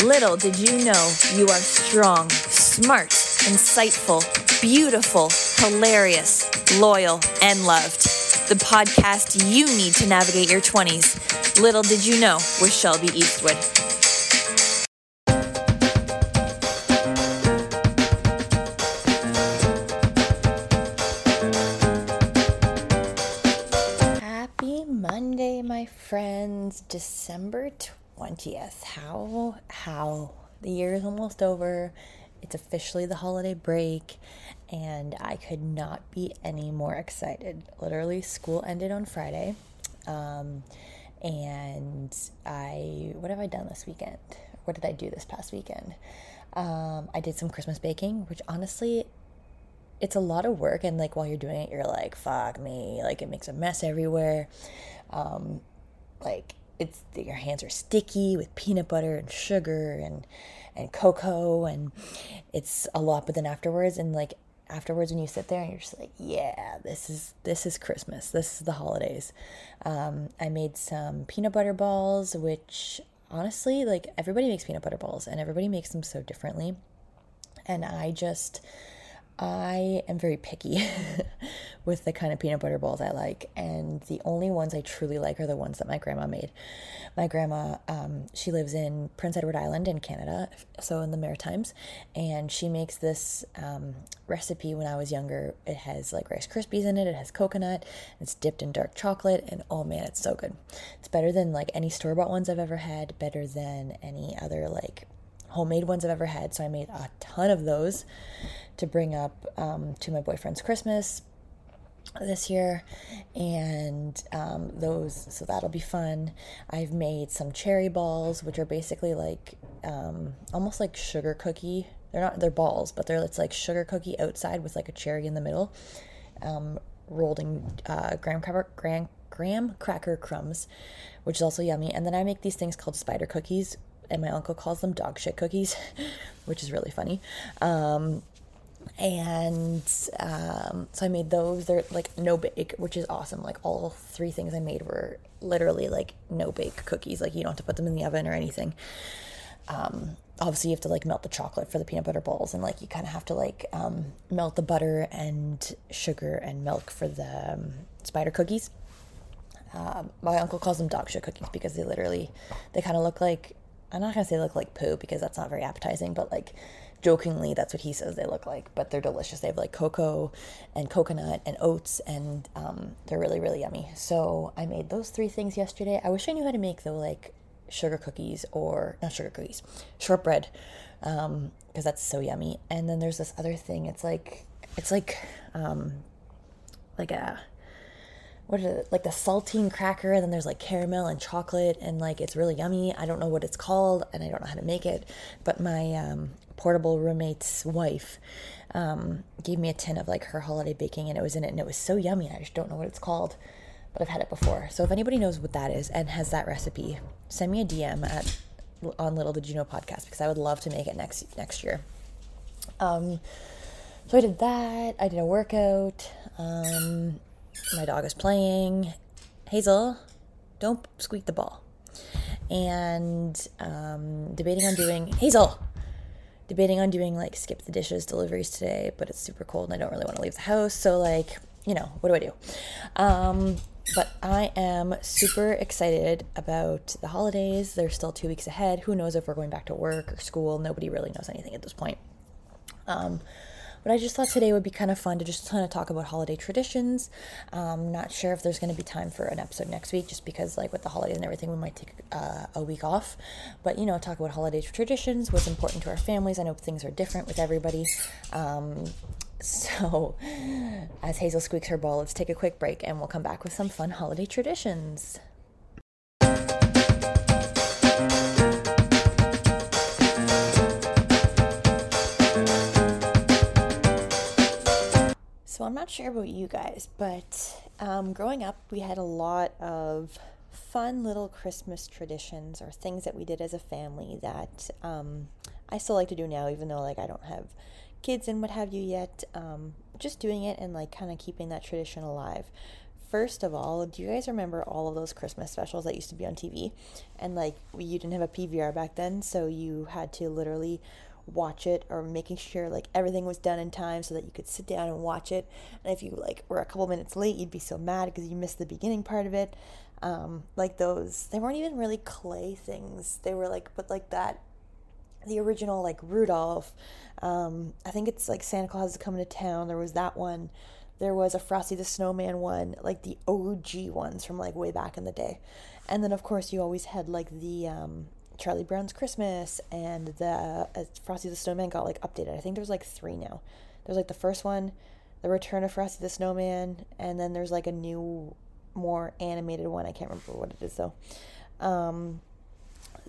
Little did you know you are strong, smart, insightful, beautiful, hilarious, loyal, and loved. The podcast you need to navigate your 20s. Little did you know with Shelby Eastwood. Happy Monday, my friends. December 20th. One GS how, how? The year is almost over. It's officially the holiday break, and I could not be any more excited. Literally, school ended on Friday. Um, and I, what have I done this weekend? What did I do this past weekend? Um, I did some Christmas baking, which honestly, it's a lot of work and like while you're doing it you're like fuck me like it makes a mess everywhere um like it's your hands are sticky with peanut butter and sugar and and cocoa and it's a lot but then afterwards and like afterwards when you sit there and you're just like yeah this is this is christmas. This is the holidays. Um, i made some peanut butter balls which honestly like everybody makes peanut butter balls and everybody makes them so differently. And i just I am very picky with the kind of peanut butter balls I like, and the only ones I truly like are the ones that my grandma made. My grandma, um, she lives in Prince Edward Island in Canada, so in the Maritimes, and she makes this um, recipe when I was younger. It has like Rice Krispies in it, it has coconut, it's dipped in dark chocolate, and oh man, it's so good. It's better than like any store bought ones I've ever had, better than any other like homemade ones I've ever had. So I made a ton of those to bring up um, to my boyfriend's Christmas this year. And um, those so that'll be fun. I've made some cherry balls which are basically like um, almost like sugar cookie. They're not they're balls but they're it's like sugar cookie outside with like a cherry in the middle um, rolled in uh, graham cracker graham, graham cracker crumbs which is also yummy. And then i make these things called spider cookies and my uncle calls them dog shit cookies which is really funny um, and um, so I made those. They're like no bake, which is awesome. Like all three things I made were literally like no bake cookies. Like you don't have to put them in the oven or anything. Um, obviously, you have to like melt the chocolate for the peanut butter balls, and like you kind of have to like um, melt the butter and sugar and milk for the um, spider cookies. Um, my uncle calls them dog shit cookies because they literally they kind of look like I'm not gonna say look like poo because that's not very appetizing, but like jokingly that's what he says they look like. But they're delicious. They have like cocoa and coconut and oats and um, they're really really yummy. So i made those three things yesterday. I wish i knew how to make the like sugar cookies or not sugar cookies shortbread because um, that's so yummy. And then there's this other thing. It's like it's like um, like a what is it like the saltine cracker and then there's like caramel and chocolate and like it's really yummy. I don't know what it's called and i don't know how to make it but my um, portable roommate's wife um, gave me a tin of like her holiday baking and it was in it and it was so yummy i just don't know what it's called but i've had it before. So if anybody knows what that is and has that recipe send me a dm at on little did you know podcast because i would love to make it next next year. Um, so i did that i did a workout um, my dog is playing. Hazel, don't squeak the ball. And um, debating on doing Hazel, debating on doing like skip the dishes deliveries today, but it's super cold and I don't really want to leave the house. So like, you know, what do I do? Um, but I am super excited about the holidays. They're still two weeks ahead. Who knows if we're going back to work or school? Nobody really knows anything at this point. Um, but I just thought today would be kind of fun to just kind of talk about holiday traditions. Um, not sure if there's going to be time for an episode next week, just because like with the holidays and everything, we might take uh, a week off. But you know, talk about holiday traditions, what's important to our families. I know things are different with everybody. Um, so, as Hazel squeaks her ball, let's take a quick break and we'll come back with some fun holiday traditions. I'm not sure about you guys, but um, growing up, we had a lot of fun little Christmas traditions or things that we did as a family that um, I still like to do now, even though like I don't have kids and what have you yet. Um, just doing it and like kind of keeping that tradition alive. first of all, do you guys remember all of those Christmas specials that used to be on TV? And like, you didn't have a PVR back then, so you had to literally watch it or making sure like everything was done in time so that you could sit down and watch it. And if you like were a couple minutes late, you'd be so mad because you missed the beginning part of it. Um, like those, they weren't even really clay things. They were like, but like that, the original like Rudolph. Um, I think it's like Santa Claus is coming to town. There was that one. There was a Frosty the Snowman one, like the OG ones from like way back in the day. And then of course you always had like the um, Charlie Brown's Christmas and the uh, Frosty the Snowman got like updated. I think there's like three now. There's like the first one, the Return of Frosty the Snowman, and then there's like a new, more animated one. I can't remember what it is though. Um,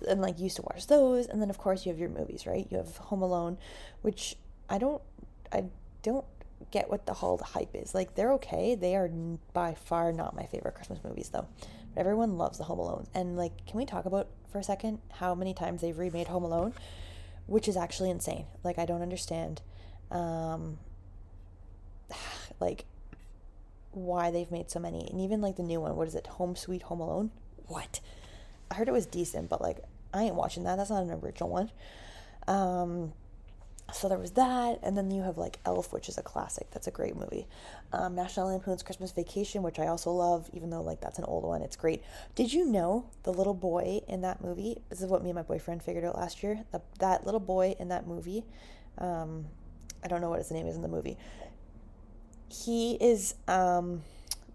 and like used to watch those, and then of course you have your movies, right? You have Home Alone, which I don't, I don't get what the whole hype is. Like they're okay. They are by far not my favorite Christmas movies though. Everyone loves the Home Alone. And like, can we talk about for a second how many times they've remade Home Alone, which is actually insane. Like I don't understand, um, like why they've made so many, and even like the new one. What is it? Home Sweet Home Alone. What? I heard it was decent, but like I ain't watching that. That's not an original one. Um, so there was that, and then you have like Elf, which is a classic. That's a great movie. Um, National Lampoon's Christmas Vacation, which I also love, even though like that's an old one. It's great. Did you know the little boy in that movie? This is what me and my boyfriend figured out last year. The, that little boy in that movie, um, I don't know what his name is in the movie. He is um,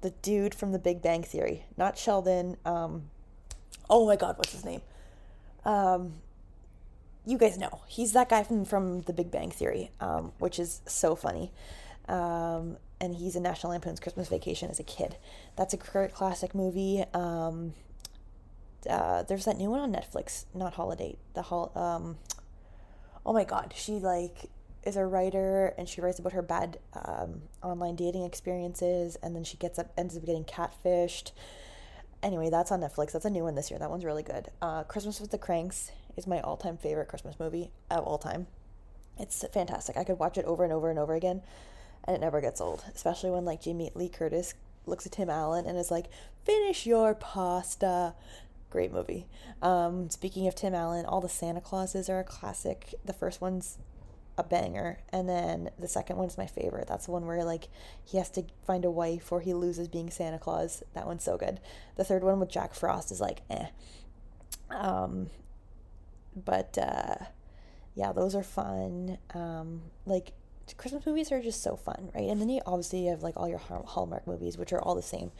the dude from The Big Bang Theory, not Sheldon. Um, oh my God, what's his name? You guys know he's that guy from from The Big Bang Theory, um, which is so funny. Um, and he's in National Lampoon's Christmas Vacation as a kid. That's a classic movie. Um, uh, there's that new one on Netflix, not Holiday. The hol- um, oh my God, she like is a writer and she writes about her bad um, online dating experiences, and then she gets up ends up getting catfished. Anyway, that's on Netflix. That's a new one this year. That one's really good. Uh, Christmas with the Cranks is my all time favorite Christmas movie of all time. It's fantastic. I could watch it over and over and over again, and it never gets old. Especially when like Jamie Lee Curtis looks at Tim Allen and is like, "Finish your pasta." Great movie. Um, speaking of Tim Allen, all the Santa Clauses are a classic. The first one's a banger, and then the second one's my favorite. That's the one where like he has to find a wife or he loses being Santa Claus. That one's so good. The third one with Jack Frost is like eh. Um, but uh, yeah, those are fun. Um, like Christmas movies are just so fun, right? And then you obviously have like all your Hallmark movies, which are all the same.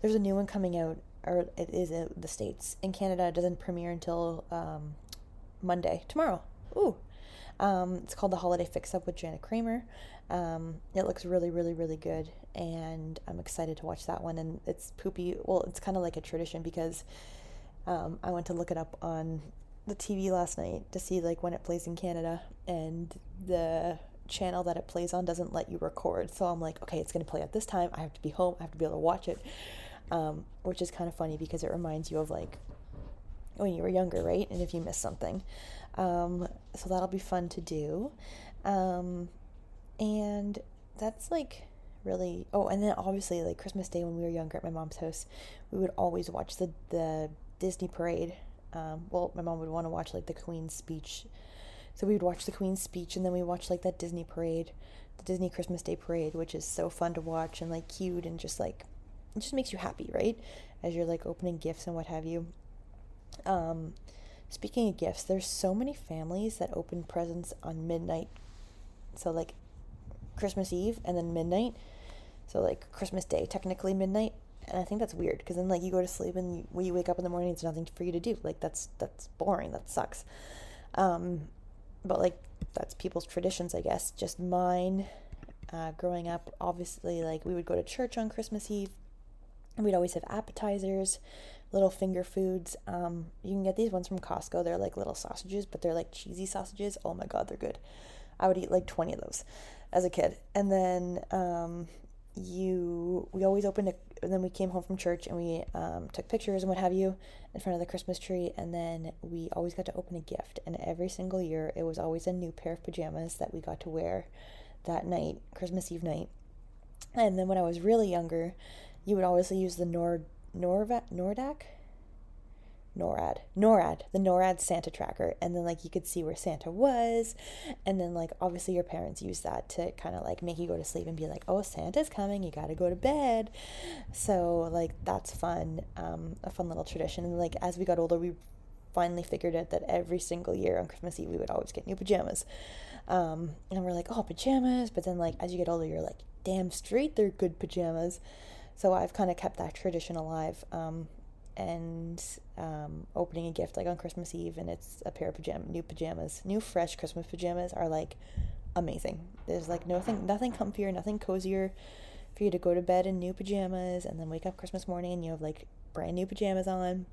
There's a new one coming out, or it is in the states. In Canada, it doesn't premiere until um, Monday, tomorrow. Ooh, um, it's called The Holiday Fix Up with Jana Kramer. Um, it looks really, really, really good, and I'm excited to watch that one. And it's poopy. Well, it's kind of like a tradition because um, I went to look it up on the TV last night to see like when it plays in Canada, and the channel that it plays on doesn't let you record. So I'm like, okay, it's gonna play at this time. I have to be home. I have to be able to watch it, um, which is kind of funny because it reminds you of like when you were younger, right? And if you miss something, um, so that'll be fun to do, um, and that's like really. Oh, and then obviously like Christmas Day when we were younger at my mom's house, we would always watch the the Disney parade um, well, my mom would want to watch like the Queen's speech. So we would watch the Queen's speech and then we watch like that Disney parade, the Disney Christmas Day parade, which is so fun to watch and like cute and just like it just makes you happy, right? As you're like opening gifts and what have you. Um, speaking of gifts, there's so many families that open presents on midnight. So like Christmas Eve and then midnight. So like Christmas Day, technically midnight, and I think that's weird because then like you go to sleep and you, when you wake up in the morning, it's nothing for you to do. Like that's that's boring. That sucks. Um, but like that's people's traditions, I guess. Just mine. Uh, growing up, obviously, like we would go to church on Christmas Eve. We'd always have appetizers, little finger foods. Um, you can get these ones from Costco. They're like little sausages, but they're like cheesy sausages. Oh my god, they're good. I would eat like 20 of those as a kid. And then um, you we always opened a then we came home from church and we um, took pictures and what have you in front of the christmas tree and then we always got to open a gift. And every single year it was always a new pair of pajamas that we got to wear that night christmas eve night. And then when i was really younger you would always use the Nord Norva, Nordak NORAD, NORAD, the NORAD Santa tracker. And then, like, you could see where Santa was. And then, like, obviously, your parents use that to kind of like make you go to sleep and be like, oh, Santa's coming, you got to go to bed. So, like, that's fun, um, a fun little tradition. And, like, as we got older, we finally figured out that every single year on Christmas Eve, we would always get new pajamas. Um, and we're like, oh, pajamas. But then, like, as you get older, you're like, damn straight, they're good pajamas. So I've kind of kept that tradition alive. Um, and um, opening a gift like on Christmas Eve, and it's a pair of pajama, new pajamas, new fresh Christmas pajamas are like amazing. There's like nothing, nothing comfier, nothing cozier for you to go to bed in new pajamas and then wake up Christmas morning and you have like brand new pajamas on.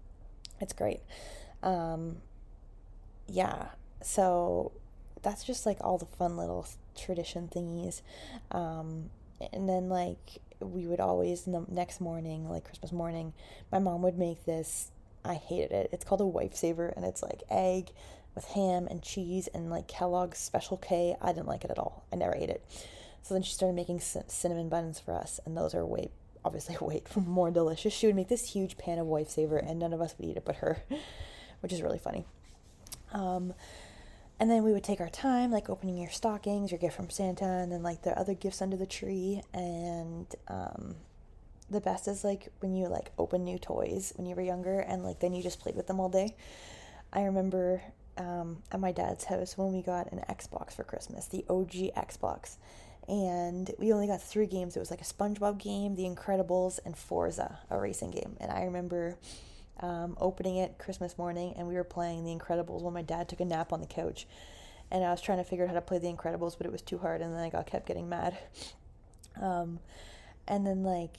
It's great. Um, yeah, so that's just like all the fun little tradition thingies. Um, and then like we would always the next morning, like Christmas morning, my mom would make this. I hated it. It's called a wife saver, and it's like egg with ham and cheese and like Kellogg's Special K. I didn't like it at all. I never ate it. So then she started making cinnamon buns for us, and those are way, obviously, way more delicious. She would make this huge pan of wife saver, and none of us would eat it but her, which is really funny. Um, and then we would take our time, like opening your stockings, your gift from Santa, and then like the other gifts under the tree. And um, the best is like when you like open new toys when you were younger, and like then you just played with them all day. I remember um, at my dad's house when we got an Xbox for Christmas, the OG Xbox. And we only got three games. It was like a SpongeBob game, The Incredibles, and Forza, a racing game. And I remember um, opening it Christmas morning, and we were playing The Incredibles when my dad took a nap on the couch. And I was trying to figure out how to play The Incredibles, but it was too hard, and then I got kept getting mad. Um, and then like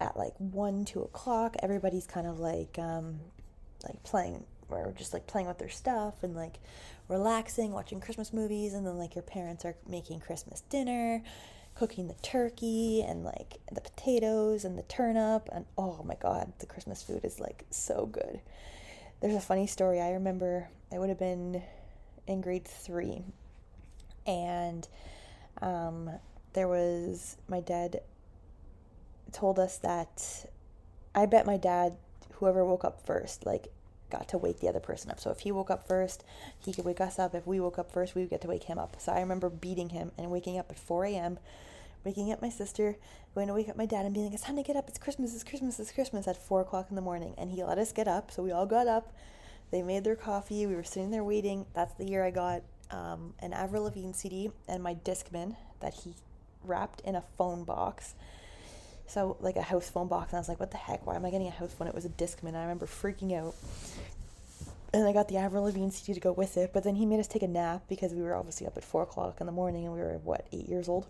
at like one, two o'clock, everybody's kind of like um, like playing or just like playing with their stuff and like relaxing, watching Christmas movies, and then like your parents are making Christmas dinner cooking the turkey and like the potatoes and the turnip and oh my god the christmas food is like so good. There's a funny story. I remember i would have been in grade three and um, there was my dad told us that i bet my dad whoever woke up first like got to wake the other person up. So if he woke up first, he could wake us up. If we woke up first, we would get to wake him up. So I remember beating him and waking up at 4 a.m., waking up my sister, going to wake up my dad and being like, it's time to get up. It's Christmas, it's Christmas, it's Christmas at 4 o'clock in the morning. And he let us get up. So we all got up. They made their coffee. We were sitting there waiting. That's the year I got um, an Avril Lavigne CD and my Discman that he wrapped in a phone box so like a house phone box and I was like, what the heck? Why am I getting a house phone? It was a Discman. I remember freaking out. And I got the Avril Lavigne CD to go with it, but then he made us take a nap because we were obviously up at four o'clock in the morning and we were what eight years old.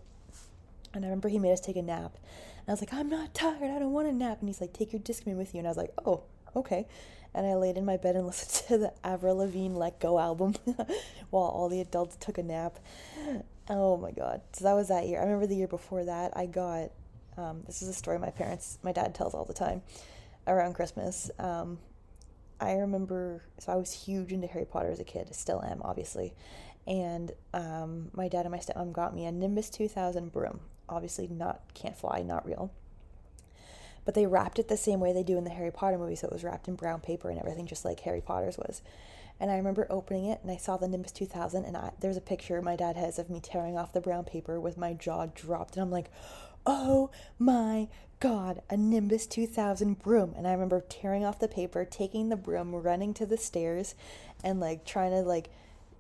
And I remember he made us take a nap, and I was like, I'm not tired. I don't want a nap. And he's like, take your Discman with you. And I was like, oh, okay. And I laid in my bed and listened to the Avril Lavigne Let Go album while all the adults took a nap. Oh my god. So that was that year. I remember the year before that, I got um, this is a story my parents, my dad tells all the time around Christmas. Um, I remember, so I was huge into Harry Potter as a kid, still am, obviously. And um, my dad and my stepmom got me a Nimbus 2000 broom. Obviously, not can't fly, not real. But they wrapped it the same way they do in the Harry Potter movie, so it was wrapped in brown paper and everything, just like Harry Potter's was. And I remember opening it and I saw the Nimbus 2000, and I, there's a picture my dad has of me tearing off the brown paper with my jaw dropped, and I'm like, oh my god, a Nimbus 2000 broom. And I remember tearing off the paper, taking the broom, running to the stairs, and like trying to like,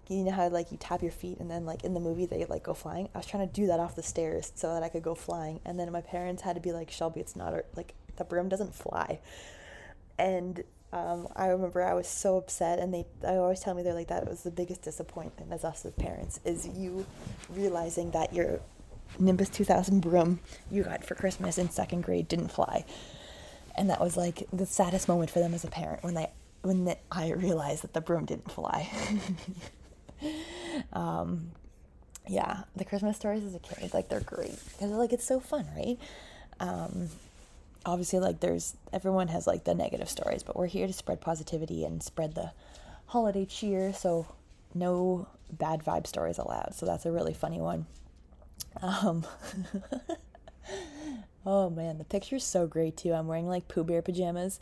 you know how like you tap your feet and then like in the movie they like go flying. I was trying to do that off the stairs so that I could go flying. And then my parents had to be like, Shelby, it's not like the broom doesn't fly. And um, I remember I was so upset, and they I always tell me they're like that was the biggest disappointment as us as parents is you realizing that your Nimbus 2000 broom you got for Christmas in second grade didn't fly. And that was like the saddest moment for them as a parent when they when the, I realized that the broom didn't fly. um, yeah, the Christmas stories as a kid, like they're great because like it's so fun, right? Um, obviously, like there's everyone has like the negative stories, but we're here to spread positivity and spread the holiday cheer. So no bad vibe stories allowed. So that's a really funny one. Um, Oh man, the picture's so great too. I'm wearing like Pooh Bear pajamas.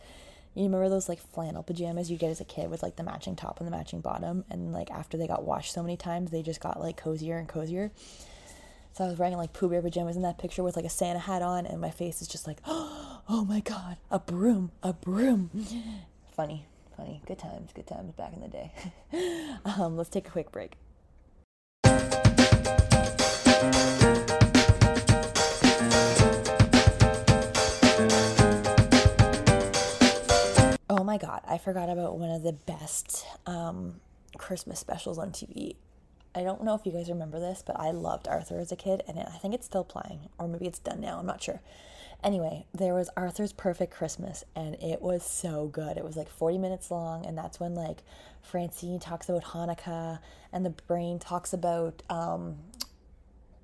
You remember those like flannel pajamas you get as a kid with like the matching top and the matching bottom? And like after they got washed so many times, they just got like cozier and cozier. So I was wearing like Pooh Bear pajamas in that picture with like a Santa hat on, and my face is just like, oh my god, a broom, a broom. Funny, funny. Good times, good times back in the day. um, let's take a quick break. My god, I forgot about one of the best um, Christmas specials on TV. I don't know if you guys remember this, but I loved Arthur as a kid, and I think it's still playing, or maybe it's done now. I'm not sure. Anyway, there was Arthur's Perfect Christmas, and it was so good. It was like 40 minutes long, and that's when like Francine talks about Hanukkah, and the brain talks about um,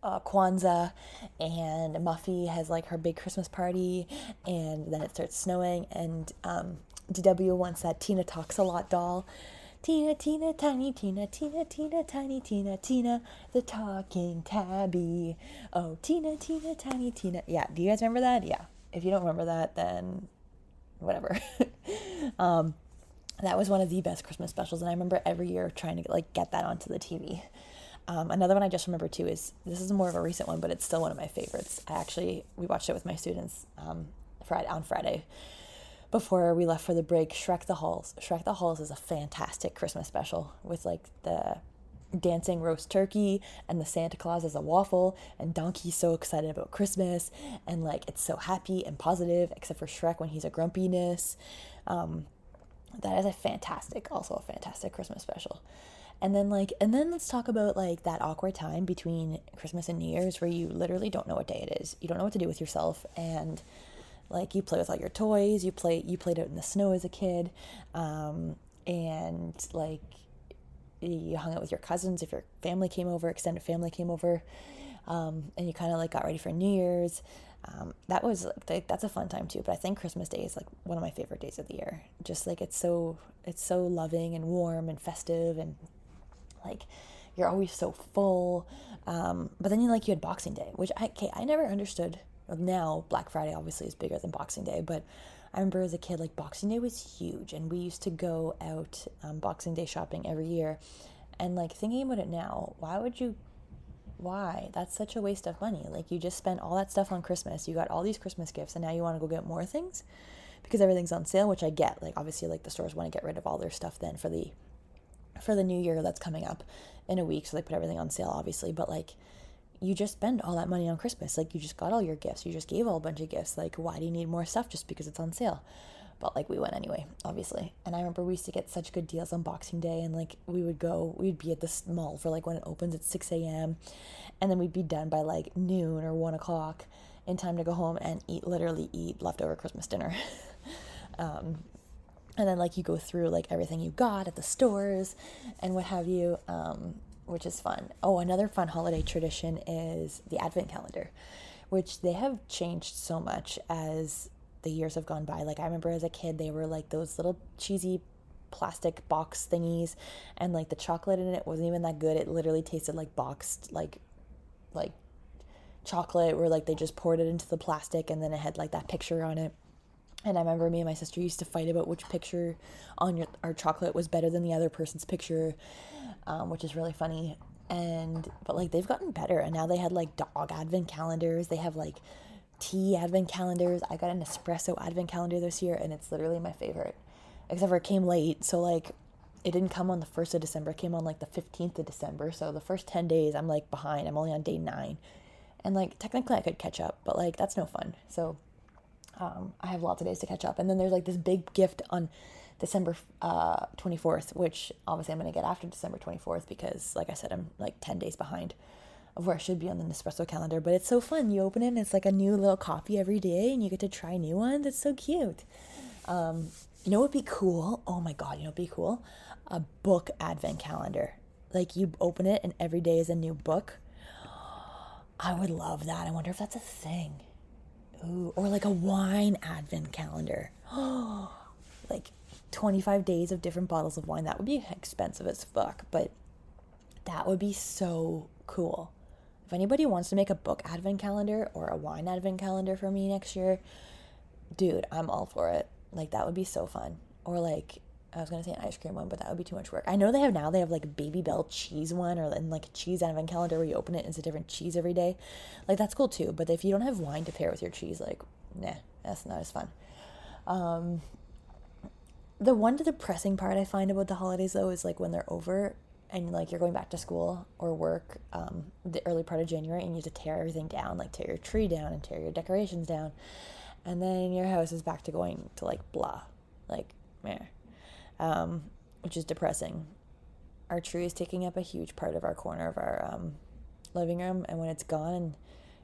uh, Kwanzaa, and Muffy has like her big Christmas party, and then it starts snowing, and um, DW wants that Tina Talks a Lot doll. Tina, Tina, tiny Tina, Tina, Tina, tiny Tina, Tina, the talking tabby. Oh, Tina, Tina, tiny Tina. Yeah, do you guys remember that? Yeah. If you don't remember that, then whatever. um, that was one of the best Christmas specials, and I remember every year trying to like get that onto the TV. Um, another one I just remember too is this is more of a recent one, but it's still one of my favorites. I actually we watched it with my students um, Friday on Friday before we left for the break, Shrek the Halls. Shrek the Halls is a fantastic Christmas special with like the dancing roast turkey and the Santa Claus as a waffle and Donkey's so excited about Christmas and like it's so happy and positive except for Shrek when he's a grumpiness. Um, that is a fantastic, also a fantastic Christmas special. And then like and then let's talk about like that awkward time between Christmas and New Year's where you literally don't know what day it is. You don't know what to do with yourself and like you play with all your toys you play you played out in the snow as a kid um, and like you hung out with your cousins if your family came over extended family came over um, and you kind of like got ready for new year's. Um, that was like that's a fun time too but i think christmas day is like one of my favorite days of the year. Just like it's so it's so loving and warm and festive and like you're always so full um, but then you like you had boxing day which i okay, i never understood now Black Friday obviously is bigger than Boxing Day, but I remember as a kid, like Boxing Day was huge, and we used to go out um, Boxing Day shopping every year. And like thinking about it now, why would you? Why? That's such a waste of money. Like you just spent all that stuff on Christmas. You got all these Christmas gifts, and now you want to go get more things because everything's on sale, which I get. Like obviously, like the stores want to get rid of all their stuff then for the for the new year that's coming up in a week, so they put everything on sale, obviously. But like you just spend all that money on Christmas. Like you just got all your gifts. You just gave all a bunch of gifts. Like why do you need more stuff just because it's on sale? But like we went anyway, obviously. And I remember we used to get such good deals on Boxing Day, and like we would go, we'd be at this mall for like when it opens at six a.m., and then we'd be done by like noon or one o'clock, in time to go home and eat literally eat leftover Christmas dinner. um, and then like you go through like everything you got at the stores and what have you. Um, which is fun. Oh, another fun holiday tradition is the Advent calendar, which they have changed so much as the years have gone by. Like I remember as a kid, they were like those little cheesy plastic box thingies, and like the chocolate in it wasn't even that good. It literally tasted like boxed like like chocolate, where like they just poured it into the plastic, and then it had like that picture on it. And I remember me and my sister used to fight about which picture on your, our chocolate was better than the other person's picture um, which is really funny. And but like they've gotten better, and now they had like dog advent calendars. They have like tea advent calendars. I got an espresso advent calendar this year, and it's literally my favorite. Except for it came late, so like it didn't come on the first of December. It came on like the fifteenth of December. So the first ten days, I'm like behind. I'm only on day nine, and like technically I could catch up, but like that's no fun. So um, I have lots of days to catch up. And then there's like this big gift on December uh, 24th, which obviously I'm going to get after December 24th because, like I said, I'm like 10 days behind of where I should be on the Nespresso calendar. But it's so fun. You open it and it's like a new little coffee every day and you get to try new ones. It's so cute. Um, you know what would be cool? Oh my God, you know what would be cool? A book advent calendar. Like you open it and every day is a new book. I would love that. I wonder if that's a thing. Ooh, or like a wine advent calendar. like 25 days of different bottles of wine. That would be expensive as fuck, but that would be so cool. If anybody wants to make a book advent calendar or a wine advent calendar for me next year, dude, I'm all for it. Like that would be so fun. Or like I was gonna say an ice cream one, but that would be too much work. I know they have now. They have like a Babybel cheese one, or in like a cheese advent calendar where you open it and it's a different cheese every day. Like that's cool too. But if you don't have wine to pair with your cheese, like nah, that's not as fun. Um, the one depressing part I find about the holidays though is like when they're over and like you're going back to school or work um, the early part of January and you have to tear everything down, like tear your tree down and tear your decorations down, and then your house is back to going to like blah, like meh, um, which is depressing. Our tree is taking up a huge part of our corner of our um, living room, and when it's gone,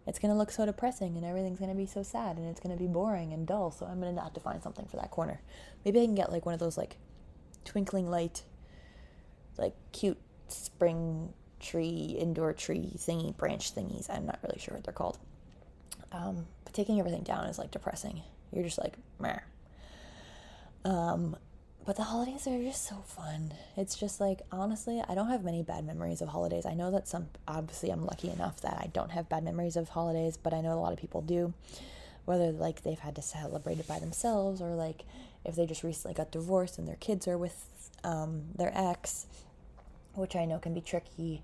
it's gonna look so depressing, and everything's gonna be so sad, and it's gonna be boring and dull. So I'm gonna have to find something for that corner. Maybe I can get like one of those like twinkling light like cute spring tree, indoor tree thingy, branch thingies. I'm not really sure what they're called. Um, but taking everything down is like depressing. You're just like, meh. Um, but the holidays are just so fun. It's just like, honestly, I don't have many bad memories of holidays. I know that some, obviously, I'm lucky enough that I don't have bad memories of holidays, but I know a lot of people do. Whether like they've had to celebrate it by themselves or like if they just recently got divorced and their kids are with um, their ex which I know can be tricky,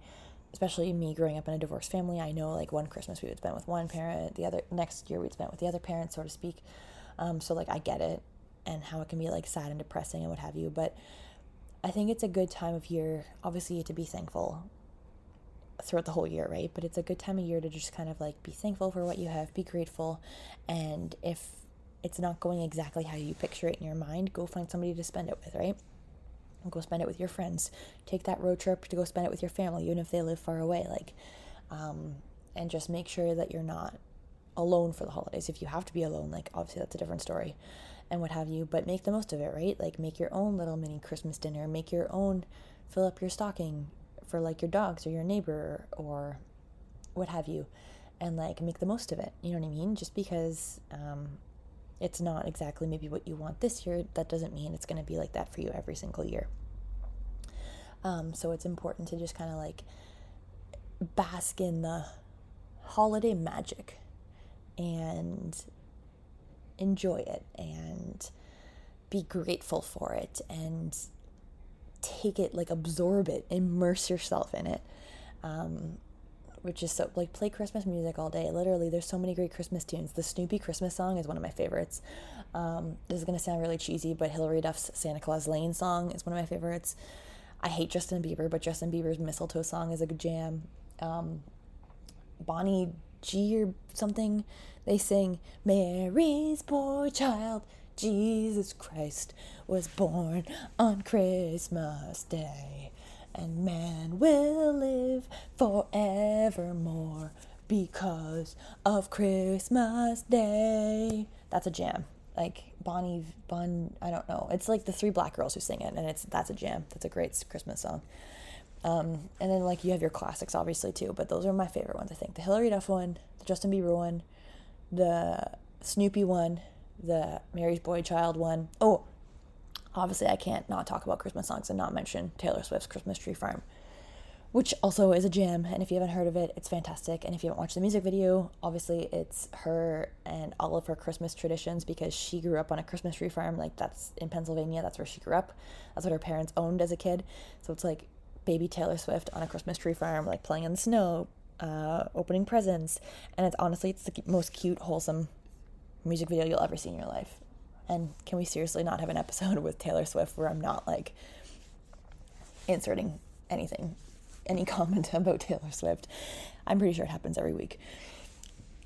especially me growing up in a divorced family. I know like one Christmas we would spend with one parent, the other next year we'd spend with the other parent, so to speak. Um, so like I get it and how it can be like sad and depressing and what have you, but I think it's a good time of year, obviously, to be thankful throughout the whole year, right? But it's a good time of year to just kind of like be thankful for what you have, be grateful, and if it's not going exactly how you picture it in your mind, go find somebody to spend it with, right? go spend it with your friends take that road trip to go spend it with your family even if they live far away like um, and just make sure that you're not alone for the holidays if you have to be alone like obviously that's a different story and what have you but make the most of it right? Like make your own little mini christmas dinner. Make your own fill up your stocking for like your dogs or your neighbor or what have you and like make the most of it. You know what i mean? Just because um, it's not exactly maybe what you want this year, that doesn't mean it's going to be like that for you every single year. Um, so it's important to just kind of like bask in the holiday magic and enjoy it and be grateful for it and take it, like absorb it, immerse yourself in it. Um, which is so like play Christmas music all day. Literally, there's so many great Christmas tunes. The Snoopy Christmas song is one of my favorites. Um, this is gonna sound really cheesy, but Hilary Duff's Santa Claus Lane song is one of my favorites. I hate Justin Bieber, but Justin Bieber's Mistletoe song is a good jam. Um, Bonnie G or something, they sing Mary's poor child, Jesus Christ was born on Christmas Day and man will live forevermore because of Christmas Day. That's a jam. Like Bonnie Bon, I don't know. It's like the three black girls who sing it, and it's that's a jam. That's a great Christmas song. Um, and then like you have your classics obviously too, but those are my favorite ones. I think the Hilary Duff one, the Justin Bieber one, the Snoopy one, the Mary's Boy Child one. Oh, obviously I can't not talk about Christmas songs and not mention Taylor Swift's Christmas Tree Farm, which also is a gem. And if you haven't heard of it, it's fantastic. And if you haven't watched the music video, obviously it's her and all of her Christmas traditions because she grew up on a Christmas tree farm. Like that's in Pennsylvania, that's where she grew up. That's what her parents owned as a kid. So it's like baby Taylor Swift on a Christmas tree farm, like playing in the snow, uh, opening presents. And it's honestly, it's the most cute, wholesome music video you'll ever see in your life. And can we seriously not have an episode with Taylor Swift where I'm not like inserting anything, any comment about Taylor Swift? I'm pretty sure it happens every week.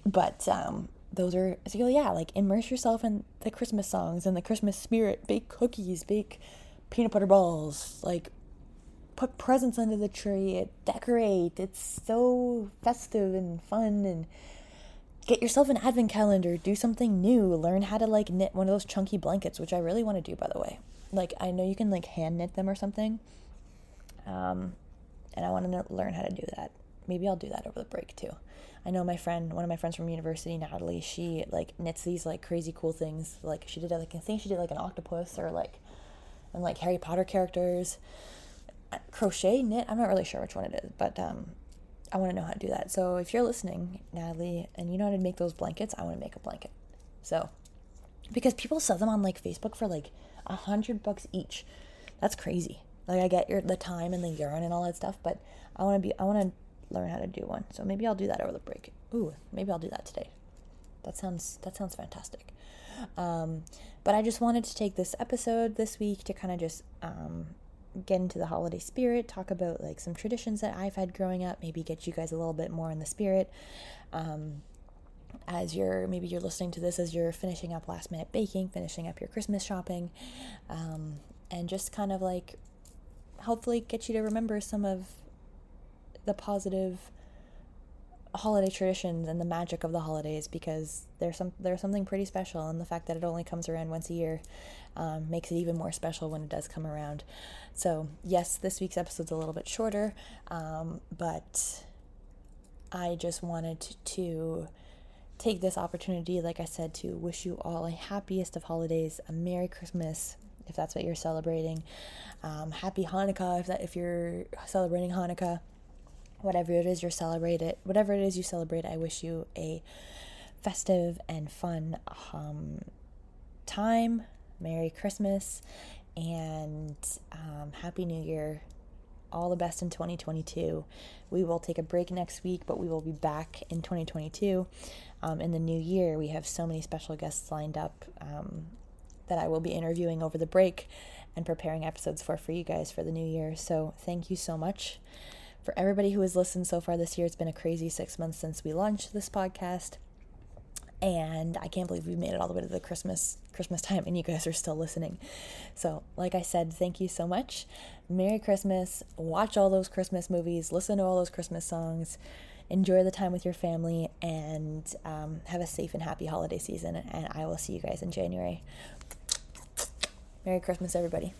But um, those are so yeah, like immerse yourself in the Christmas songs and the Christmas spirit. Bake cookies, bake peanut butter balls, like put presents under the tree, decorate. It's so festive and fun and get yourself an advent calendar, do something new, learn how to like knit one of those chunky blankets, which I really want to do by the way. Like I know you can like hand knit them or something. Um and I want to learn how to do that. Maybe I'll do that over the break too. I know my friend, one of my friends from university, Natalie, she like knits these like crazy cool things. Like she did like I think she did like an octopus or like and like Harry Potter characters. Crochet knit, I'm not really sure which one it is, but um I want to know how to do that. So if you're listening, Natalie, and you know how to make those blankets, I want to make a blanket. So because people sell them on like Facebook for like a hundred bucks each. That's crazy. Like I get your the time and the yarn and all that stuff, but I want to be I want to learn how to do one. So maybe I'll do that over the break. Ooh, maybe I'll do that today. That sounds that sounds fantastic. Um, but I just wanted to take this episode this week to kind of just um, get into the holiday spirit, talk about like some traditions that I've had growing up, maybe get you guys a little bit more in the spirit. Um, as you're maybe you're listening to this as you're finishing up last minute baking, finishing up your Christmas shopping, um, and just kind of like hopefully get you to remember some of the positive holiday traditions and the magic of the holidays because there's some there's something pretty special and the fact that it only comes around once a year um, makes it even more special when it does come around. So yes this week's episode's a little bit shorter um, but i just wanted to, take this opportunity like i said to wish you all a happiest of holidays a merry christmas if that's what you're celebrating. Um, happy hanukkah if that if you're celebrating hanukkah whatever it is you're celebrating, whatever it is you celebrate, I wish you a festive and fun um, time. Merry Christmas and um, Happy New Year. All the best in 2022. We will take a break next week, but we will be back in 2022. Um, in the new year, we have so many special guests lined up um, that I will be interviewing over the break and preparing episodes for for you guys for the new year. So, thank you so much for everybody who has listened so far this year. It's been a crazy six months since we launched this podcast. And I can't believe we made it all the way to the Christmas Christmas time and you guys are still listening. So, like I said, thank you so much. Merry Christmas. Watch all those Christmas movies, listen to all those Christmas songs, enjoy the time with your family, and um, have a safe and happy holiday season. And I will see you guys in January. Merry Christmas, everybody.